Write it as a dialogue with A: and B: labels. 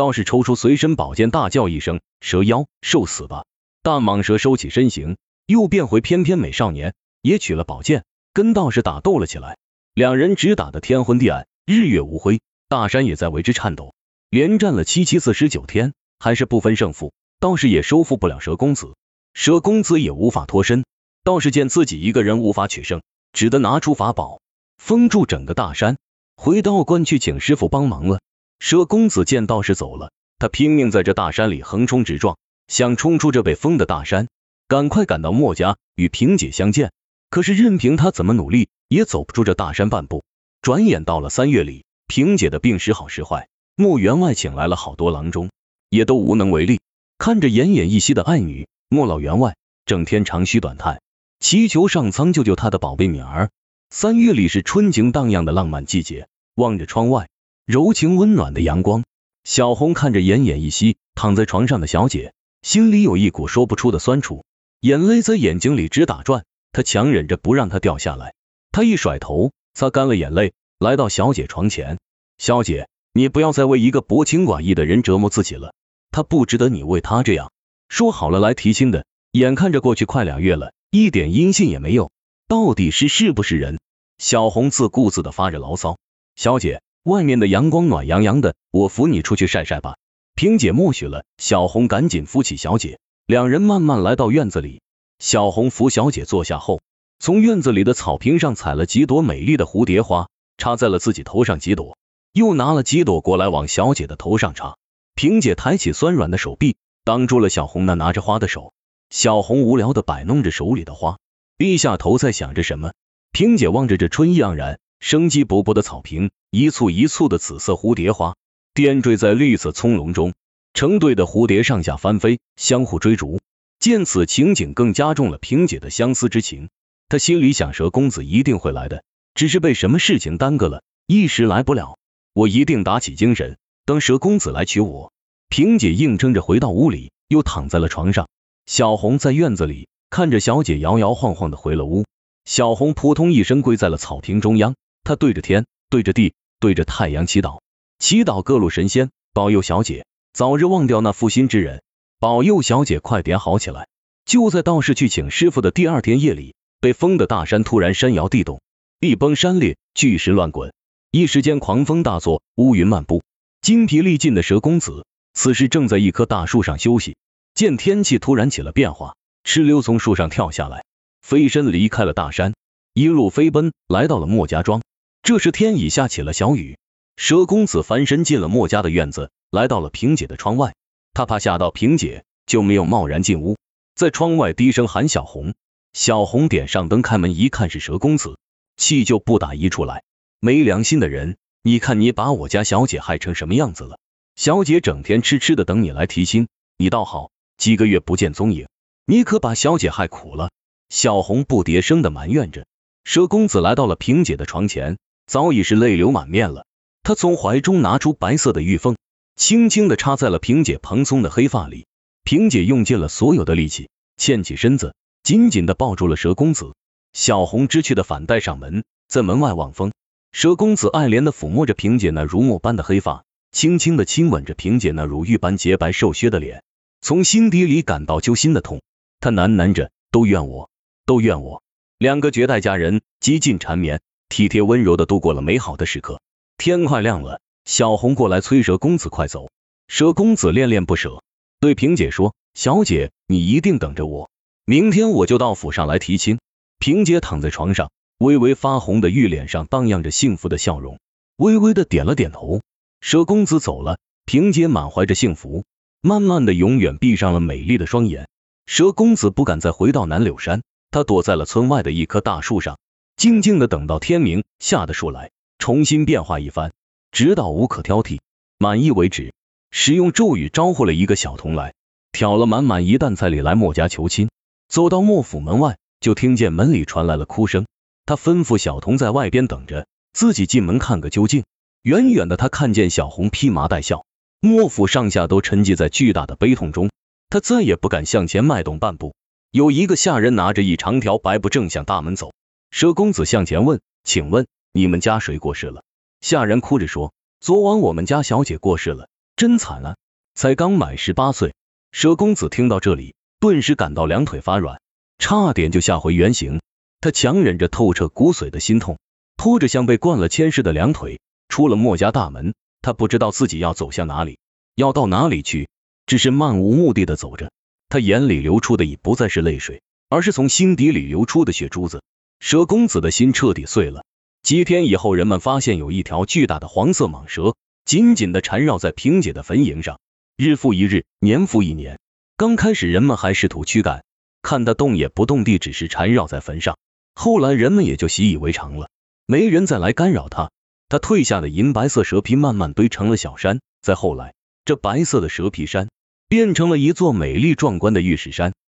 A: 道士抽出随身宝剑，大叫一声：“蛇妖，受死吧！”大蟒蛇收起身形，又变回翩翩美少年，也取了宝剑，跟道士打斗了起来。两人只打得天昏地暗，日月无辉，大山也在为之颤抖。连战了七七四十九天，还是不分胜负，道士也收复不了蛇公子，蛇公子也无法脱身。道士见自己一个人无法取胜，只得拿出法宝封住整个大山，回道观去请师傅帮忙了。蛇公子见道士走了，他拼命在这大山里横冲直撞。想冲出这被封的大山，赶快赶到墨家与萍姐相见。可是任凭他怎么努力，也走不出这大山半步。转眼到了三月里，萍姐的病时好时坏，墨员外请来了好多郎中，也都无能为力。看着奄奄一息的爱女，莫老员外整天长吁短叹，祈求上苍救救他的宝贝女儿。三月里是春景荡漾的浪漫季节，望着窗外柔情温暖的阳光，小红看着奄奄一息躺在床上的小姐。心里有一股说不出的酸楚，眼泪在眼睛里直打转，她强忍着不让它掉下来。她一甩头，擦干了眼泪，来到小姐床前。小姐，你不要再为一个薄情寡义的人折磨自己了，他不值得你为他这样。说好了来提亲的，眼看着过去快俩月了，一点音信也没有，到底是是不是人？小红自顾自的发着牢骚。小姐，外面的阳光暖洋洋的，我扶你出去晒晒吧。萍姐默许了，小红赶紧扶起小姐，两人慢慢来到院子里。小红扶小姐坐下后，从院子里的草坪上采了几朵美丽的蝴蝶花，插在了自己头上几朵，又拿了几朵过来往小姐的头上插。萍姐抬起酸软的手臂，挡住了小红那拿着花的手。小红无聊的摆弄着手里的花，低下头在想着什么。萍姐望着这春意盎然、生机勃勃的草坪，一簇一簇的紫色蝴蝶花。点缀在绿色葱茏中，成对的蝴蝶上下翻飞，相互追逐。见此情景，更加重了萍姐的相思之情。她心里想，蛇公子一定会来的，只是被什么事情耽搁了，一时来不了。我一定打起精神，等蛇公子来娶我。萍姐硬撑着回到屋里，又躺在了床上。小红在院子里看着小姐摇摇晃晃的回了屋。小红扑通一声跪在了草坪中央，他对着天，对着地，对着太阳祈祷。祈祷各路神仙保佑小姐早日忘掉那负心之人，保佑小姐快点好起来。就在道士去请师傅的第二天夜里，被封的大山突然山摇地动，地崩山裂，巨石乱滚，一时间狂风大作，乌云漫布。精疲力尽的蛇公子此时正在一棵大树上休息，见天气突然起了变化，哧溜从树上跳下来，飞身离开了大山，一路飞奔来到了莫家庄。这时天已下起了小雨。蛇公子翻身进了墨家的院子，来到了萍姐的窗外。他怕吓到萍姐，就没有贸然进屋，在窗外低声喊小红。小红点上灯，开门一看是蛇公子，气就不打一处来。没良心的人，你看你把我家小姐害成什么样子了？小姐整天痴痴的等你来提亲，你倒好，几个月不见踪影，你可把小姐害苦了。小红不迭声的埋怨着。蛇公子来到了萍姐的床前，早已是泪流满面了。他从怀中拿出白色的玉凤，轻轻的插在了萍姐蓬松的黑发里。萍姐用尽了所有的力气，欠起身子，紧紧的抱住了蛇公子。小红知趣的反带上门，在门外望风。蛇公子爱怜的抚摸着萍姐那如墨般的黑发，轻轻的亲吻着萍姐那如玉般洁白瘦削的脸，从心底里感到揪心的痛。他喃喃着：“都怨我，都怨我。”两个绝代佳人极尽缠绵，体贴温柔的度过了美好的时刻。天快亮了，小红过来催蛇公子快走。蛇公子恋恋不舍，对萍姐说：“小姐，你一定等着我，明天我就到府上来提亲。”萍姐躺在床上，微微发红的玉脸上荡漾着幸福的笑容，微微的点了点头。蛇公子走了，萍姐满怀着幸福，慢慢的永远闭上了美丽的双眼。蛇公子不敢再回到南柳山，他躲在了村外的一棵大树上，静静的等到天明，下的树来。重新变化一番，直到无可挑剔，满意为止。使用咒语招呼了一个小童来，挑了满满一担菜礼来莫家求亲。走到莫府门外，就听见门里传来了哭声。他吩咐小童在外边等着，自己进门看个究竟。远远的，他看见小红披麻戴孝，莫府上下都沉寂在巨大的悲痛中。他再也不敢向前迈动半步。有一个下人拿着一长条白布正向大门走。佘公子向前问：“请问？”你们家谁过世了？下人哭着说：“昨晚我们家小姐过世了。”真惨啊！才刚满十八岁。佘公子听到这里，顿时感到两腿发软，差点就吓回原形。他强忍着透彻骨髓的心痛，拖着像被灌了铅似的两腿，出了墨家大门。他不知道自己要走向哪里，要到哪里去，只是漫无目的的走着。他眼里流出的已不再是泪水，而是从心底里流出的血珠子。蛇公子的心彻底碎了。几天以后，人们发现有一条巨大的黄色蟒蛇紧紧的缠绕在萍姐的坟茔上，日复一日，年复一年。刚开始，人们还试图驱赶，看它动也不动地，只是缠绕在坟上。后来，人们也就习以为常了，没人再来干扰它。它褪下的银白色蛇皮慢慢堆成了小山，再后来，这白色的蛇皮山变成了一座美丽壮观的玉石山。